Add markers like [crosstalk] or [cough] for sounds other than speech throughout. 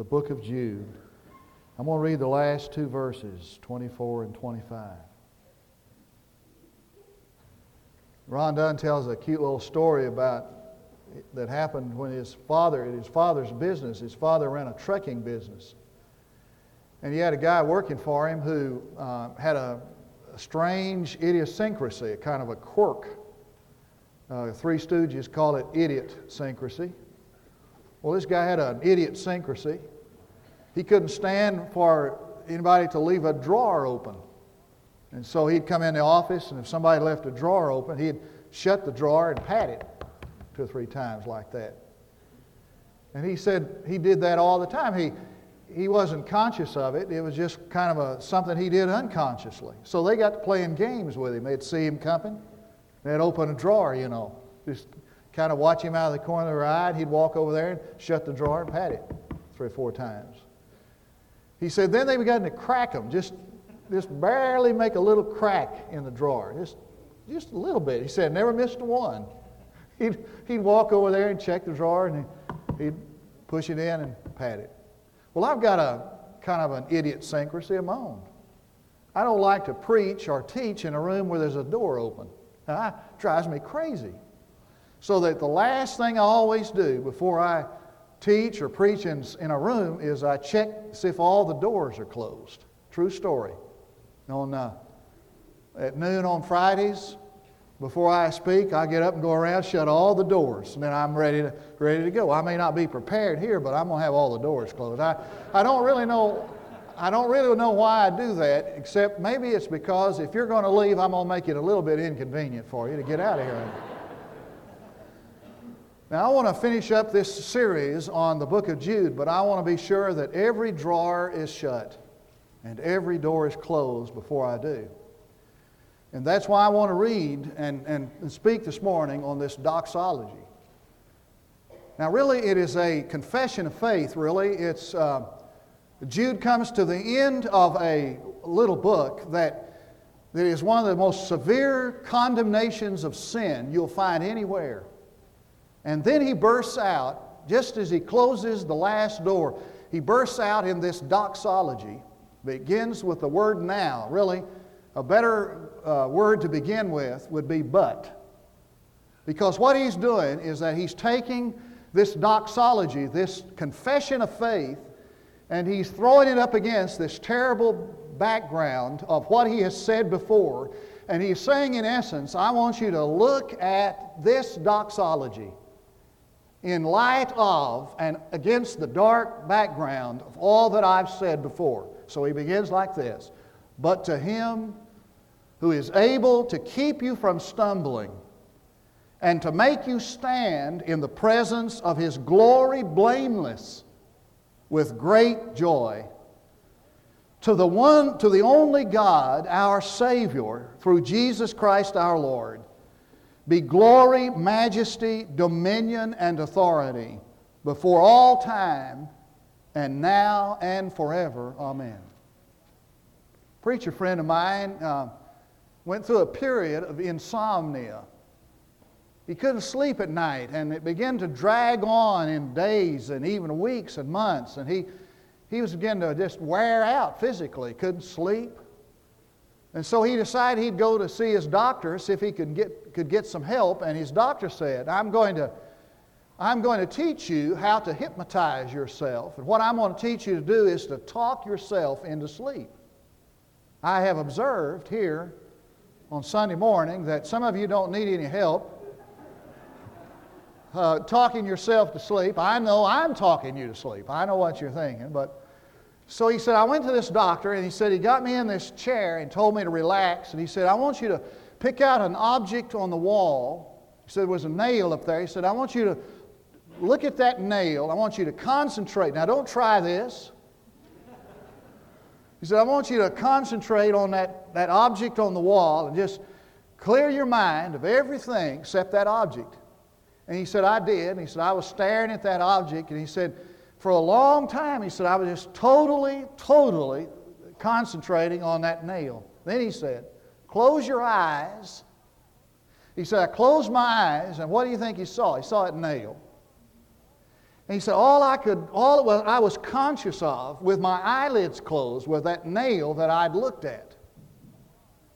the book of Jude. I'm going to read the last two verses, 24 and 25. Ron Dunn tells a cute little story about that happened when his father, at his father's business, his father ran a trucking business. And he had a guy working for him who uh, had a, a, strange idiosyncrasy, a kind of a quirk. Uh, Three Stooges call it idiot syncrasy. Well, this guy had an idiot syncrasy. He couldn't stand for anybody to leave a drawer open. And so he'd come in the office, and if somebody left a drawer open, he'd shut the drawer and pat it two or three times like that. And he said he did that all the time. He, he wasn't conscious of it. It was just kind of a, something he did unconsciously. So they got to playing games with him. They'd see him coming. They'd open a drawer, you know, just kind of watch him out of the corner of their eye. He'd walk over there and shut the drawer and pat it three or four times. He said then they began to crack them, just, just barely make a little crack in the drawer, just, just a little bit. He said never missed one. He'd, he'd walk over there and check the drawer and he'd push it in and pat it. Well, I've got a kind of an idiot syncrasy of my own. I don't like to preach or teach in a room where there's a door open. That drives me crazy. So that the last thing I always do before I teach or preach in, in a room is I check see if all the doors are closed. True story. On, uh, at noon on Fridays, before I speak, I get up and go around, shut all the doors, and then I'm ready to, ready to go. I may not be prepared here, but I'm going to have all the doors closed. I, I don't really know. I don't really know why I do that, except maybe it's because if you're going to leave, I'm going to make it a little bit inconvenient for you to get out of here. Now, I want to finish up this series on the book of Jude, but I want to be sure that every drawer is shut and every door is closed before I do. And that's why I want to read and, and speak this morning on this doxology. Now, really, it is a confession of faith, really. It's, uh, Jude comes to the end of a little book that, that is one of the most severe condemnations of sin you'll find anywhere. And then he bursts out, just as he closes the last door, he bursts out in this doxology. Begins with the word now, really. A better uh, word to begin with would be but. Because what he's doing is that he's taking this doxology, this confession of faith, and he's throwing it up against this terrible background of what he has said before. And he's saying, in essence, I want you to look at this doxology in light of and against the dark background of all that I've said before. So he begins like this But to him who is able to keep you from stumbling and to make you stand in the presence of his glory blameless with great joy. To the one to the only God, our Savior, through Jesus Christ our Lord, be glory, majesty, dominion, and authority before all time and now and forever. Amen. Preacher friend of mine, uh, went through a period of insomnia. He couldn't sleep at night, and it began to drag on in days and even weeks and months. And he, he was beginning to just wear out physically, couldn't sleep. And so he decided he'd go to see his doctor, see if he could get, could get some help. And his doctor said, I'm going, to, I'm going to teach you how to hypnotize yourself. And what I'm going to teach you to do is to talk yourself into sleep. I have observed here on Sunday morning that some of you don't need any help uh, talking yourself to sleep. I know I'm talking you to sleep. I know what you're thinking. But so he said, I went to this doctor and he said, he got me in this chair and told me to relax. And he said, I want you to pick out an object on the wall. He said, there was a nail up there. He said, I want you to look at that nail. I want you to concentrate. Now, don't try this. He said, I want you to concentrate on that, that object on the wall and just clear your mind of everything except that object. And he said, I did. And he said, I was staring at that object. And he said, for a long time, he said, I was just totally, totally concentrating on that nail. Then he said, Close your eyes. He said, I closed my eyes, and what do you think he saw? He saw that nail. And he said, All I could, all I was conscious of with my eyelids closed was that nail that I'd looked at.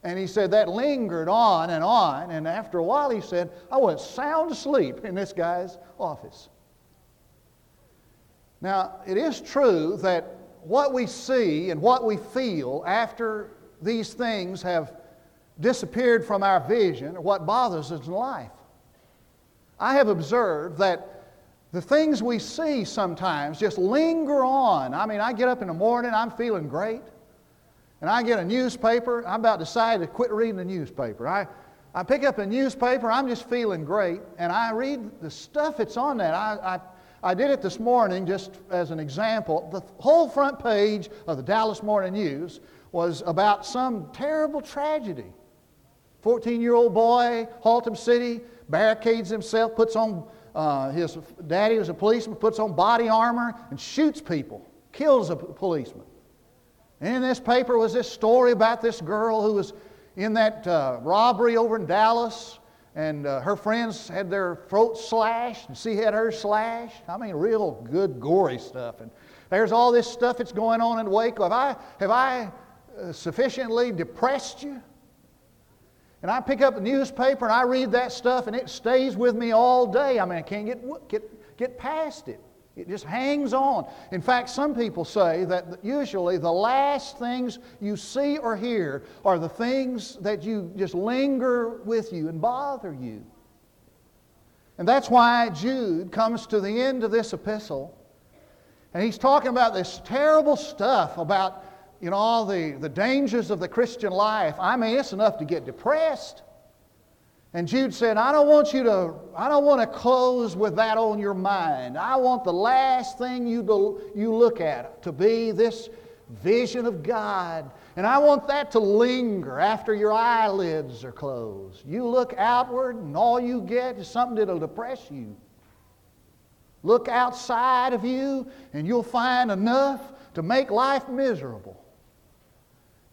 And he said that lingered on and on. And after a while, he said, I went sound asleep in this guy's office. Now, it is true that what we see and what we feel after these things have disappeared from our vision are what bothers us in life. I have observed that the things we see sometimes just linger on. I mean, I get up in the morning, I'm feeling great, and I get a newspaper. I'm about to decide to quit reading the newspaper. I, I pick up a newspaper, I'm just feeling great, and I read the stuff that's on that. I, I, I did it this morning just as an example. The whole front page of the Dallas Morning News was about some terrible tragedy. 14 year old boy, Haltom City, barricades himself, puts on uh, his daddy was a policeman, puts on body armor and shoots people, kills a policeman. And in this paper was this story about this girl who was in that uh, robbery over in Dallas, and uh, her friends had their throats slashed, and she had hers slashed. I mean, real good, gory stuff. And there's all this stuff that's going on in Waco. Have I, have I uh, sufficiently depressed you? And I pick up a newspaper and I read that stuff and it stays with me all day. I mean, I can't get, get, get past it. It just hangs on. In fact, some people say that usually the last things you see or hear are the things that you just linger with you and bother you. And that's why Jude comes to the end of this epistle and he's talking about this terrible stuff about you know, all the, the dangers of the Christian life, I mean, it's enough to get depressed. And Jude said, I don't want you to, I don't want to close with that on your mind. I want the last thing you, do, you look at to be this vision of God. And I want that to linger after your eyelids are closed. You look outward, and all you get is something that'll depress you. Look outside of you, and you'll find enough to make life miserable.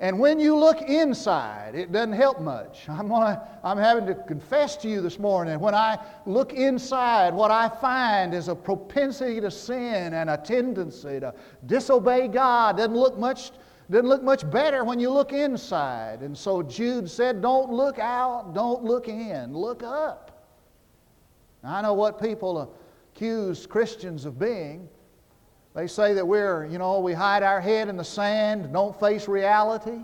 And when you look inside, it doesn't help much. [laughs] I'm, gonna, I'm having to confess to you this morning. When I look inside, what I find is a propensity to sin and a tendency to disobey God. Doesn't look much, doesn't look much better when you look inside. And so Jude said, Don't look out, don't look in, look up. Now, I know what people accuse Christians of being. They say that we're, you know, we hide our head in the sand, don't face reality.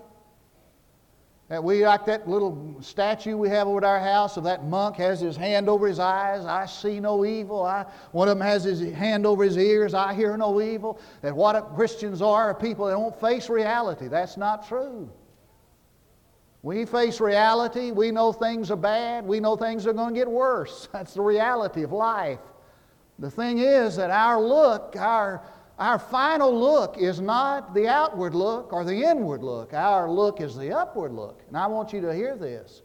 That we, like that little statue we have over at our house of that monk has his hand over his eyes, I see no evil. I, one of them has his hand over his ears, I hear no evil. That what Christians are are people that don't face reality. That's not true. We face reality. We know things are bad. We know things are going to get worse. [laughs] That's the reality of life. The thing is that our look, our our final look is not the outward look or the inward look. Our look is the upward look. And I want you to hear this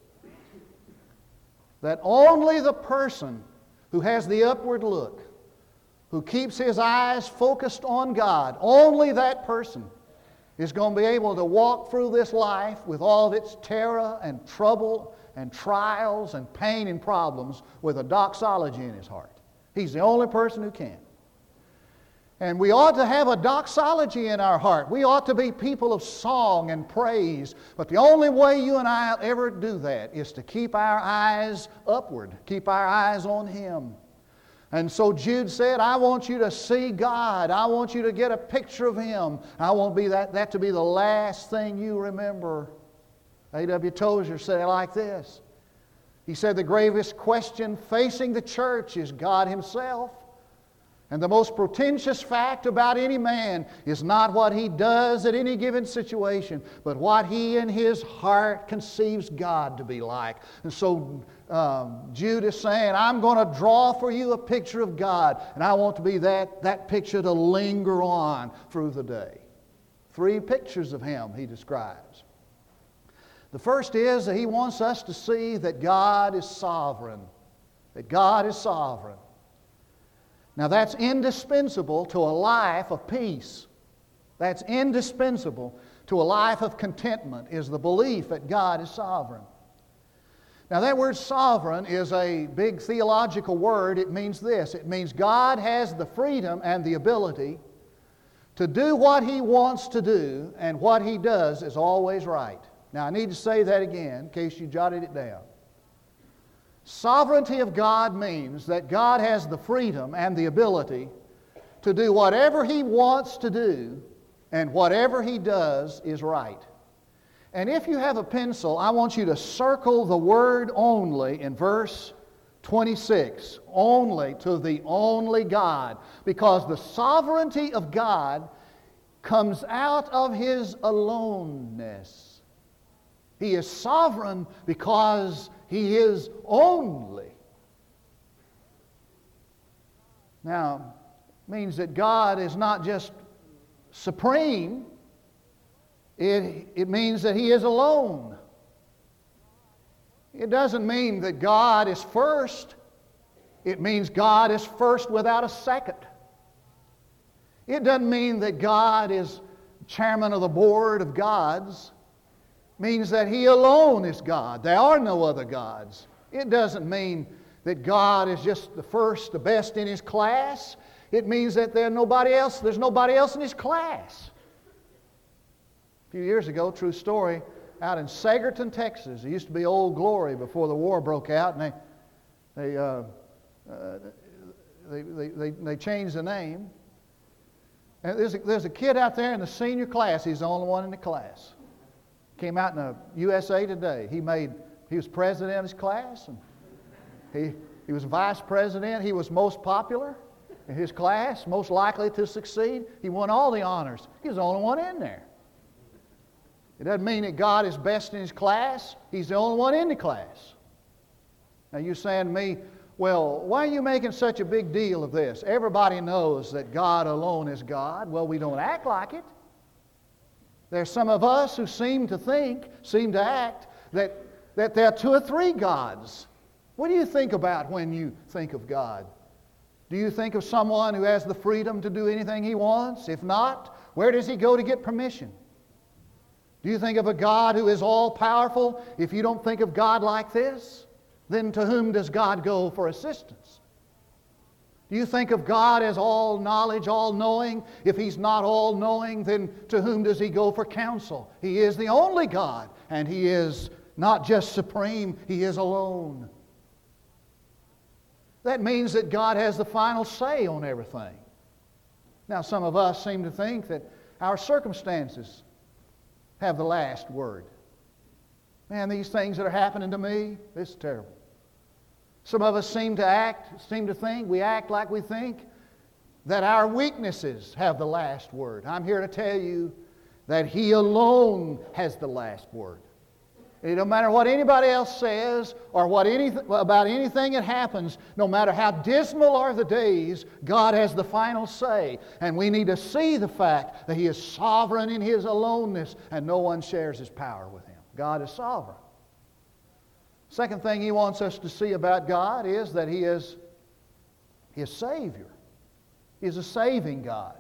that only the person who has the upward look, who keeps his eyes focused on God, only that person is going to be able to walk through this life with all of its terror and trouble and trials and pain and problems with a doxology in his heart. He's the only person who can. And we ought to have a doxology in our heart. We ought to be people of song and praise. But the only way you and I ever do that is to keep our eyes upward, keep our eyes on Him. And so Jude said, I want you to see God. I want you to get a picture of Him. I want be that, that to be the last thing you remember. A.W. Tozer said it like this He said, The gravest question facing the church is God Himself. And the most pretentious fact about any man is not what he does at any given situation, but what he in his heart conceives God to be like. And so um, Jude is saying, I'm going to draw for you a picture of God, and I want to be that, that picture to linger on through the day. Three pictures of him he describes. The first is that he wants us to see that God is sovereign. That God is sovereign. Now, that's indispensable to a life of peace. That's indispensable to a life of contentment, is the belief that God is sovereign. Now, that word sovereign is a big theological word. It means this it means God has the freedom and the ability to do what He wants to do, and what He does is always right. Now, I need to say that again in case you jotted it down. Sovereignty of God means that God has the freedom and the ability to do whatever He wants to do, and whatever He does is right. And if you have a pencil, I want you to circle the word only in verse 26. Only to the only God. Because the sovereignty of God comes out of His aloneness. He is sovereign because He is only. Now, means that God is not just supreme, it, it means that He is alone. It doesn't mean that God is first, it means God is first without a second. It doesn't mean that God is chairman of the board of gods. Means that He alone is God. There are no other gods. It doesn't mean that God is just the first, the best in His class. It means that there's nobody else, there's nobody else in His class. A few years ago, true story, out in Sagerton, Texas. It used to be Old Glory before the war broke out, and they, they, uh, uh, they, they, they, they, changed the name. And there's a, there's a kid out there in the senior class. He's the only one in the class. Came out in the USA Today. He made he was president of his class, and he, he was vice president. He was most popular in his class, most likely to succeed. He won all the honors. He was the only one in there. It doesn't mean that God is best in his class. He's the only one in the class. Now you're saying to me, well, why are you making such a big deal of this? Everybody knows that God alone is God. Well, we don't act like it. There's some of us who seem to think, seem to act, that, that there are two or three gods. What do you think about when you think of God? Do you think of someone who has the freedom to do anything he wants? If not, where does he go to get permission? Do you think of a God who is all powerful? If you don't think of God like this, then to whom does God go for assistance? You think of God as all knowledge, all knowing? If He's not all knowing, then to whom does He go for counsel? He is the only God, and He is not just supreme, He is alone. That means that God has the final say on everything. Now, some of us seem to think that our circumstances have the last word. Man, these things that are happening to me, this is terrible. Some of us seem to act, seem to think, we act like we think that our weaknesses have the last word. I'm here to tell you that He alone has the last word. It don't matter what anybody else says or what any, about anything that happens, no matter how dismal are the days, God has the final say. And we need to see the fact that He is sovereign in His aloneness and no one shares His power with Him. God is sovereign. Second thing He wants us to see about God is that He is His Savior. He is a saving God.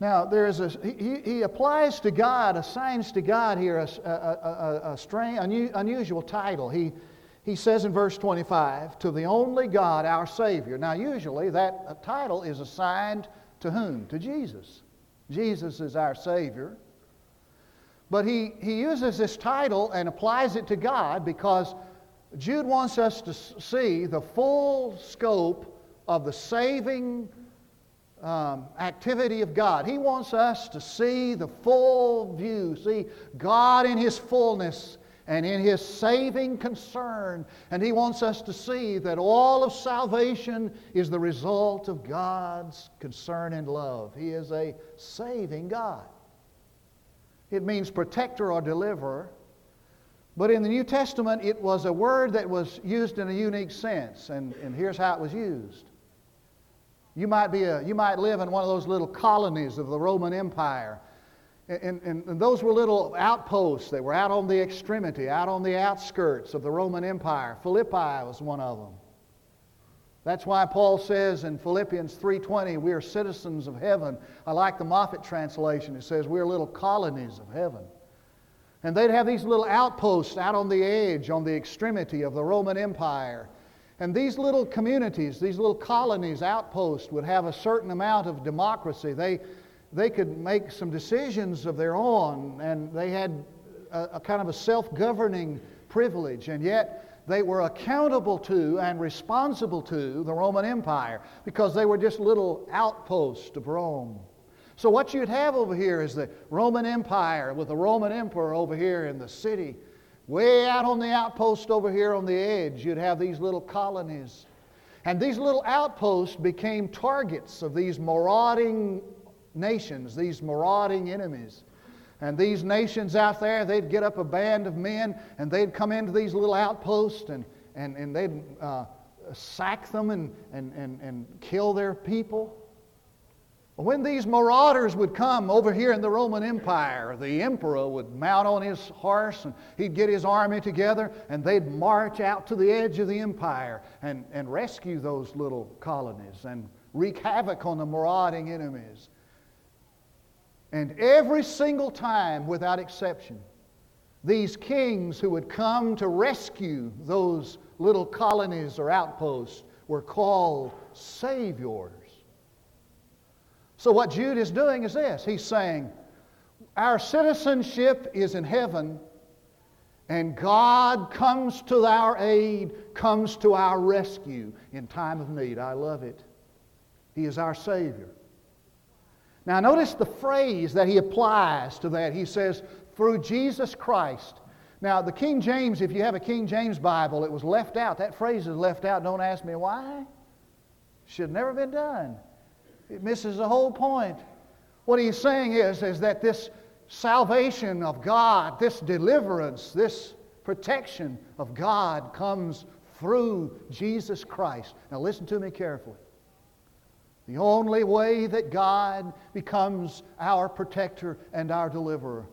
Now, there is a, he, he applies to God, assigns to God here a, a, a, a strange, unusual title. He, he says in verse 25, to the only God, our Savior. Now, usually that title is assigned to whom? To Jesus. Jesus is our Savior. But he, he uses this title and applies it to God because Jude wants us to see the full scope of the saving um, activity of God. He wants us to see the full view, see God in His fullness and in His saving concern. And He wants us to see that all of salvation is the result of God's concern and love. He is a saving God. It means protector or deliverer. But in the New Testament, it was a word that was used in a unique sense. And, and here's how it was used you might, be a, you might live in one of those little colonies of the Roman Empire. And, and, and, those were little outposts. They were out on the extremity, out on the outskirts of the Roman Empire. Philippi was one of them. That's why Paul says in Philippians 3:20, we are citizens of heaven. I like the Moffatt translation. It says we're little colonies of heaven. And they'd have these little outposts out on the edge, on the extremity of the Roman Empire. And these little communities, these little colonies, outposts, would have a certain amount of democracy. They, they could make some decisions of their own, and they had a, a kind of a self governing privilege. And yet, they were accountable to and responsible to the Roman Empire because they were just little outposts of Rome. So, what you'd have over here is the Roman Empire with the Roman Emperor over here in the city. Way out on the outpost over here on the edge, you'd have these little colonies. And these little outposts became targets of these marauding nations, these marauding enemies. And these nations out there, they'd get up a band of men and they'd come into these little outposts and, and, and they'd uh, sack them and, and, and, and kill their people. When these marauders would come over here in the Roman Empire, the emperor would mount on his horse and he'd get his army together and they'd march out to the edge of the empire and, and rescue those little colonies and wreak havoc on the marauding enemies. And every single time, without exception, these kings who would come to rescue those little colonies or outposts were called saviors. So, what Jude is doing is this he's saying, Our citizenship is in heaven, and God comes to our aid, comes to our rescue in time of need. I love it. He is our Savior. Now, notice the phrase that he applies to that. He says, through Jesus Christ. Now, the King James, if you have a King James Bible, it was left out. That phrase is left out. Don't ask me why. Should have never been done. It misses the whole point. What he's saying is, is that this salvation of God, this deliverance, this protection of God comes through Jesus Christ. Now, listen to me carefully. The only way that God becomes our protector and our deliverer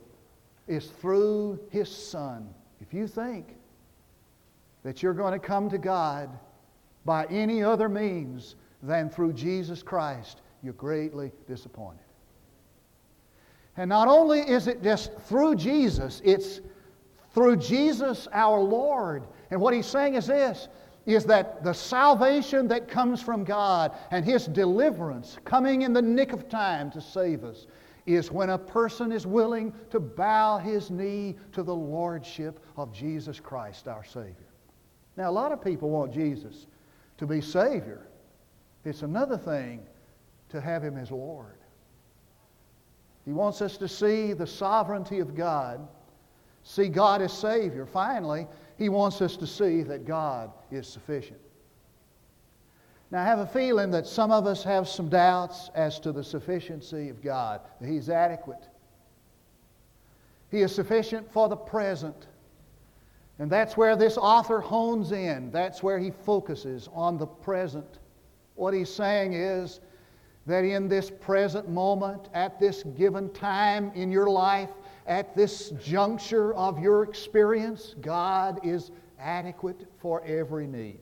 is through His Son. If you think that you're going to come to God by any other means than through Jesus Christ, you're greatly disappointed. And not only is it just through Jesus, it's through Jesus our Lord. And what he's saying is this is that the salvation that comes from God and His deliverance coming in the nick of time to save us is when a person is willing to bow his knee to the Lordship of Jesus Christ, our Savior. Now, a lot of people want Jesus to be Savior. It's another thing to have Him as Lord. He wants us to see the sovereignty of God, see God as Savior. Finally, He wants us to see that God is sufficient. Now, I have a feeling that some of us have some doubts as to the sufficiency of God, that He's adequate. He is sufficient for the present. And that's where this author hones in. That's where he focuses on the present. What he's saying is that in this present moment, at this given time in your life, at this juncture of your experience, God is adequate for every need.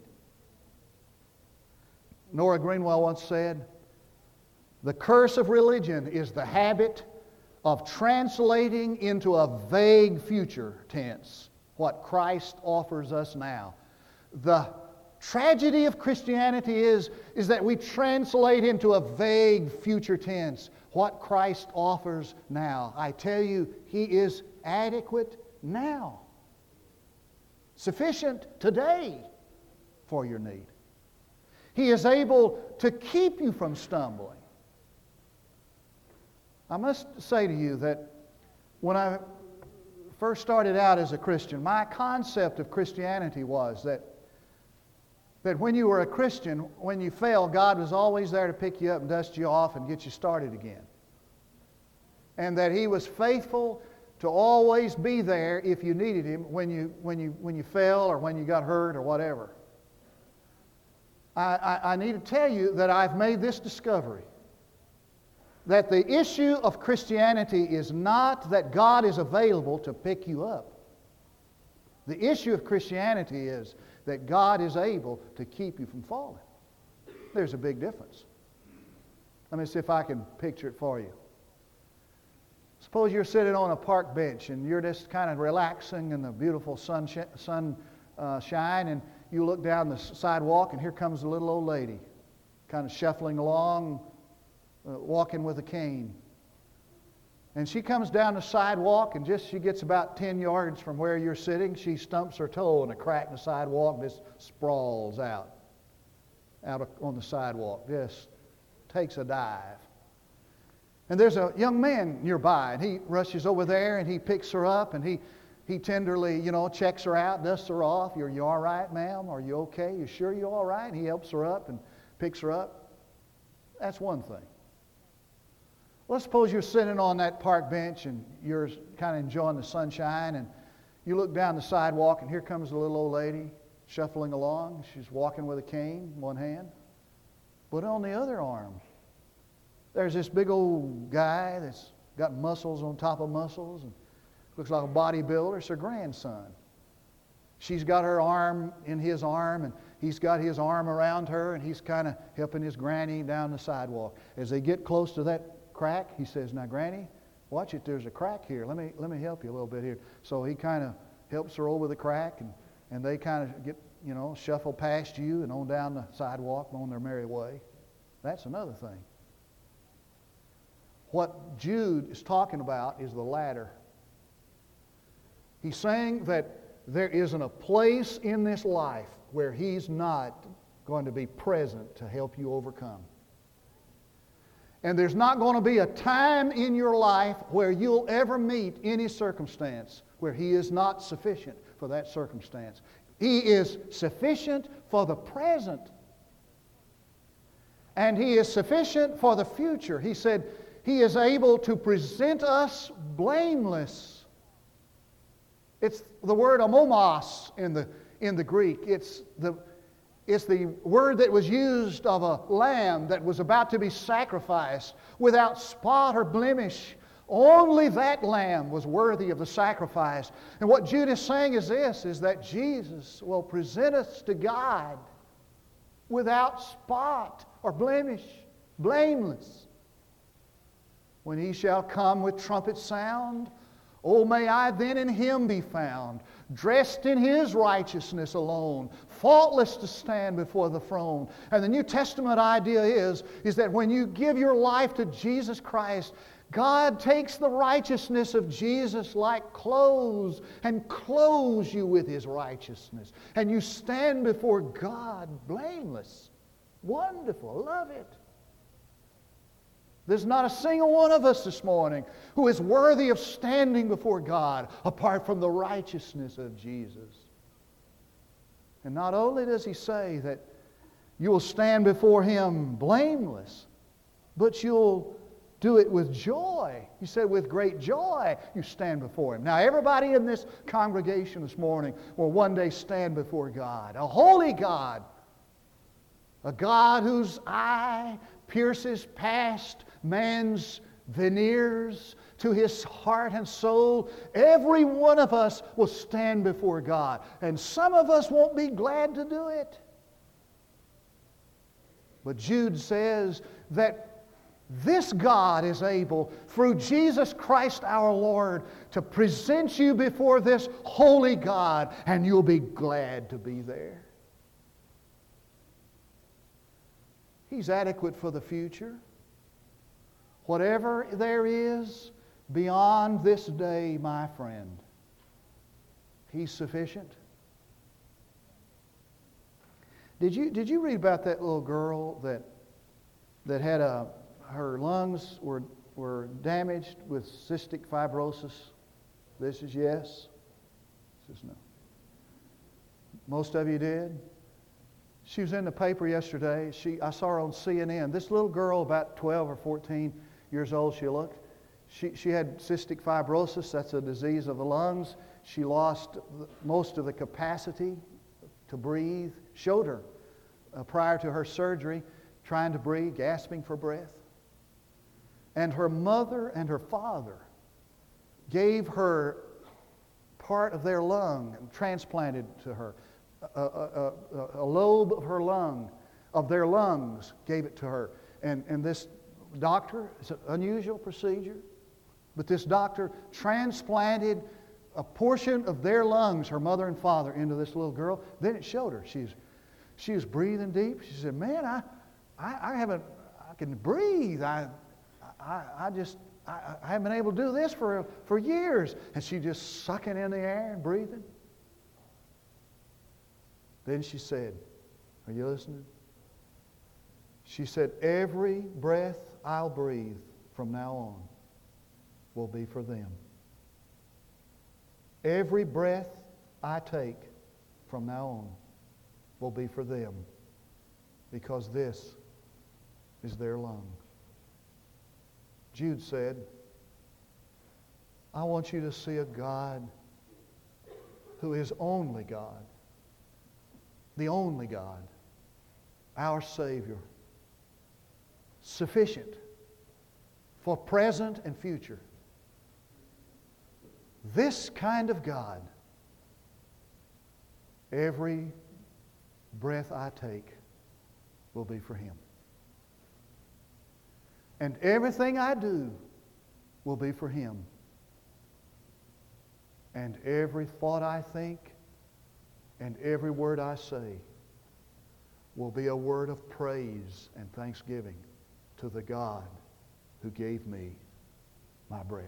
Dora Greenwell once said, The curse of religion is the habit of translating into a vague future tense what Christ offers us now. The tragedy of Christianity is, is that we translate into a vague future tense what Christ offers now. I tell you, He is adequate now, sufficient today for your need. He is able to keep you from stumbling. I must say to you that when I first started out as a Christian, my concept of Christianity was that, that when you were a Christian, when you fell, God was always there to pick you up and dust you off and get you started again. And that He was faithful to always be there if you needed Him when you, when you, when you fell or when you got hurt or whatever. I, I, I need to tell you that I've made this discovery that the issue of Christianity is not that God is available to pick you up. The issue of Christianity is that God is able to keep you from falling. There's a big difference. Let me see if I can picture it for you. Suppose you're sitting on a park bench and you're just kind of relaxing in the beautiful sun, sun uh, and you look down the sidewalk, and here comes a little old lady, kind of shuffling along, uh, walking with a cane. And she comes down the sidewalk, and just she gets about 10 yards from where you're sitting, she stumps her toe in a crack in the sidewalk and just sprawls out, out on the sidewalk, just takes a dive. And there's a young man nearby, and he rushes over there and he picks her up and he, he tenderly, you know, checks her out, dusts her off. Are you all right, ma'am? Are you okay? You sure you're all right? And he helps her up and picks her up. That's one thing. Let's suppose you're sitting on that park bench and you're kind of enjoying the sunshine, and you look down the sidewalk, and here comes a little old lady shuffling along. She's walking with a cane in one hand, but on the other arm, there's this big old guy that's got muscles on top of muscles and looks like a bodybuilder. It's her grandson. She's got her arm in his arm, and he's got his arm around her, and he's kind of helping his granny down the sidewalk. As they get close to that crack. He says, Now, Granny, watch it. There's a crack here. Let me, let me help you a little bit here. So he kind of helps her over the crack, and, and they kind of get, you know, shuffle past you and on down the sidewalk on their merry way. That's another thing. What Jude is talking about is the latter. He's saying that there isn't a place in this life where he's not going to be present to help you overcome. And there's not going to be a time in your life where you'll ever meet any circumstance where He is not sufficient for that circumstance. He is sufficient for the present. And He is sufficient for the future. He said, He is able to present us blameless. It's the word amomos in the, in the Greek. It's the it's the word that was used of a lamb that was about to be sacrificed without spot or blemish. Only that lamb was worthy of the sacrifice. And what Jude is saying is this is that Jesus will present us to God without spot or blemish, blameless. When he shall come with trumpet sound, oh, may I then in him be found, dressed in his righteousness alone, faultless to stand before the throne. And the New Testament idea is, is that when you give your life to Jesus Christ, God takes the righteousness of Jesus like clothes and clothes you with his righteousness. And you stand before God blameless. Wonderful. Love it. There's not a single one of us this morning who is worthy of standing before God apart from the righteousness of Jesus. And not only does he say that you will stand before him blameless, but you'll do it with joy. He said, with great joy you stand before him. Now, everybody in this congregation this morning will one day stand before God, a holy God, a God whose eye pierces past man's veneers to his heart and soul. Every one of us will stand before God. And some of us won't be glad to do it. But Jude says that this God is able, through Jesus Christ our Lord, to present you before this holy God, and you'll be glad to be there. He's adequate for the future. Whatever there is beyond this day, my friend, He's sufficient. Did you, did you read about that little girl that, that had a, her lungs were, were damaged with cystic fibrosis? This is yes. This is no. Most of you did. She was in the paper yesterday. She, I saw her on CNN. This little girl, about 12 or 14, years old she looked. She, she had cystic fibrosis, that's a disease of the lungs. She lost most of the capacity to breathe. Showed her uh, prior to her surgery, trying to breathe, gasping for breath. And her mother and her father gave her part of their lung and transplanted to her. A, a, a, lobe of her lung, of their lungs, gave it to her. And, and this doctor, it's an unusual procedure. But this doctor transplanted a portion of their lungs, her mother and father, into this little girl. Then it showed her. She's, she was breathing deep. She said, Man, I, I, I haven't, I can breathe. I, I, I just, I, I haven't been able to do this for, for years. And she just sucking in the air and breathing. Then she said, Are you listening? She said, Every breath I'll breathe from now on will be for them. Every breath I take from now on will be for them because this is their lung. Jude said, I want you to see a God who is only God, the only God, our Savior, sufficient for present and future. This kind of God, every breath I take will be for Him. And everything I do will be for Him. And every thought I think and every word I say will be a word of praise and thanksgiving to the God who gave me my breath.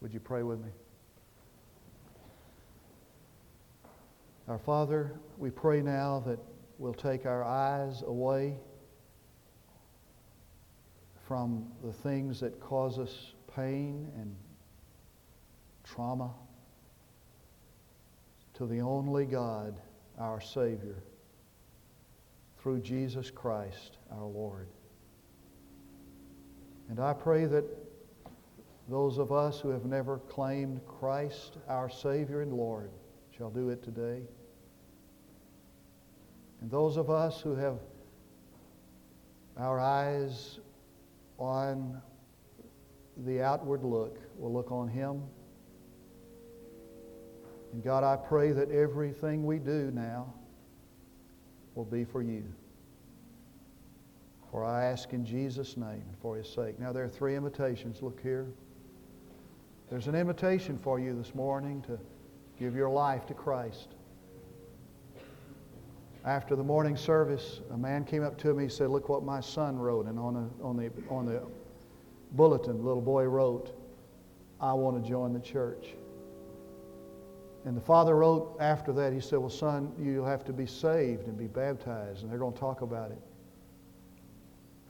Would you pray with me? Our Father, we pray now that we'll take our eyes away from the things that cause us pain and trauma to the only God, our Savior, through Jesus Christ, our Lord. And I pray that those of us who have never claimed Christ, our Savior and Lord, shall do it today. And those of us who have our eyes on the outward look will look on Him. And God, I pray that everything we do now will be for you. For I ask in Jesus' name and for His sake. Now, there are three invitations. Look here. There's an invitation for you this morning to give your life to Christ. After the morning service, a man came up to me and said, Look what my son wrote. And on, a, on, the, on the bulletin, the little boy wrote, I want to join the church. And the father wrote after that, he said, Well, son, you'll have to be saved and be baptized. And they're going to talk about it.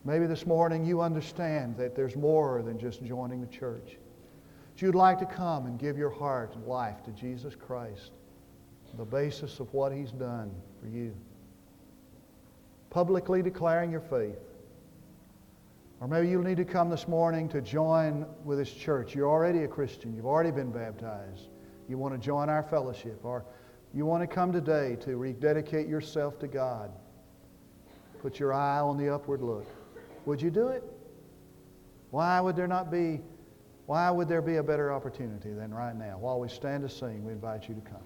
Maybe this morning you understand that there's more than just joining the church That you'd like to come and give your heart and life to Jesus Christ, the basis of what He's done for you, publicly declaring your faith. Or maybe you need to come this morning to join with this church. You're already a Christian. You've already been baptized. You want to join our fellowship. Or you want to come today to rededicate yourself to God. Put your eye on the upward look. Would you do it? Why would there not be why would there be a better opportunity than right now? While we stand to sing, we invite you to come.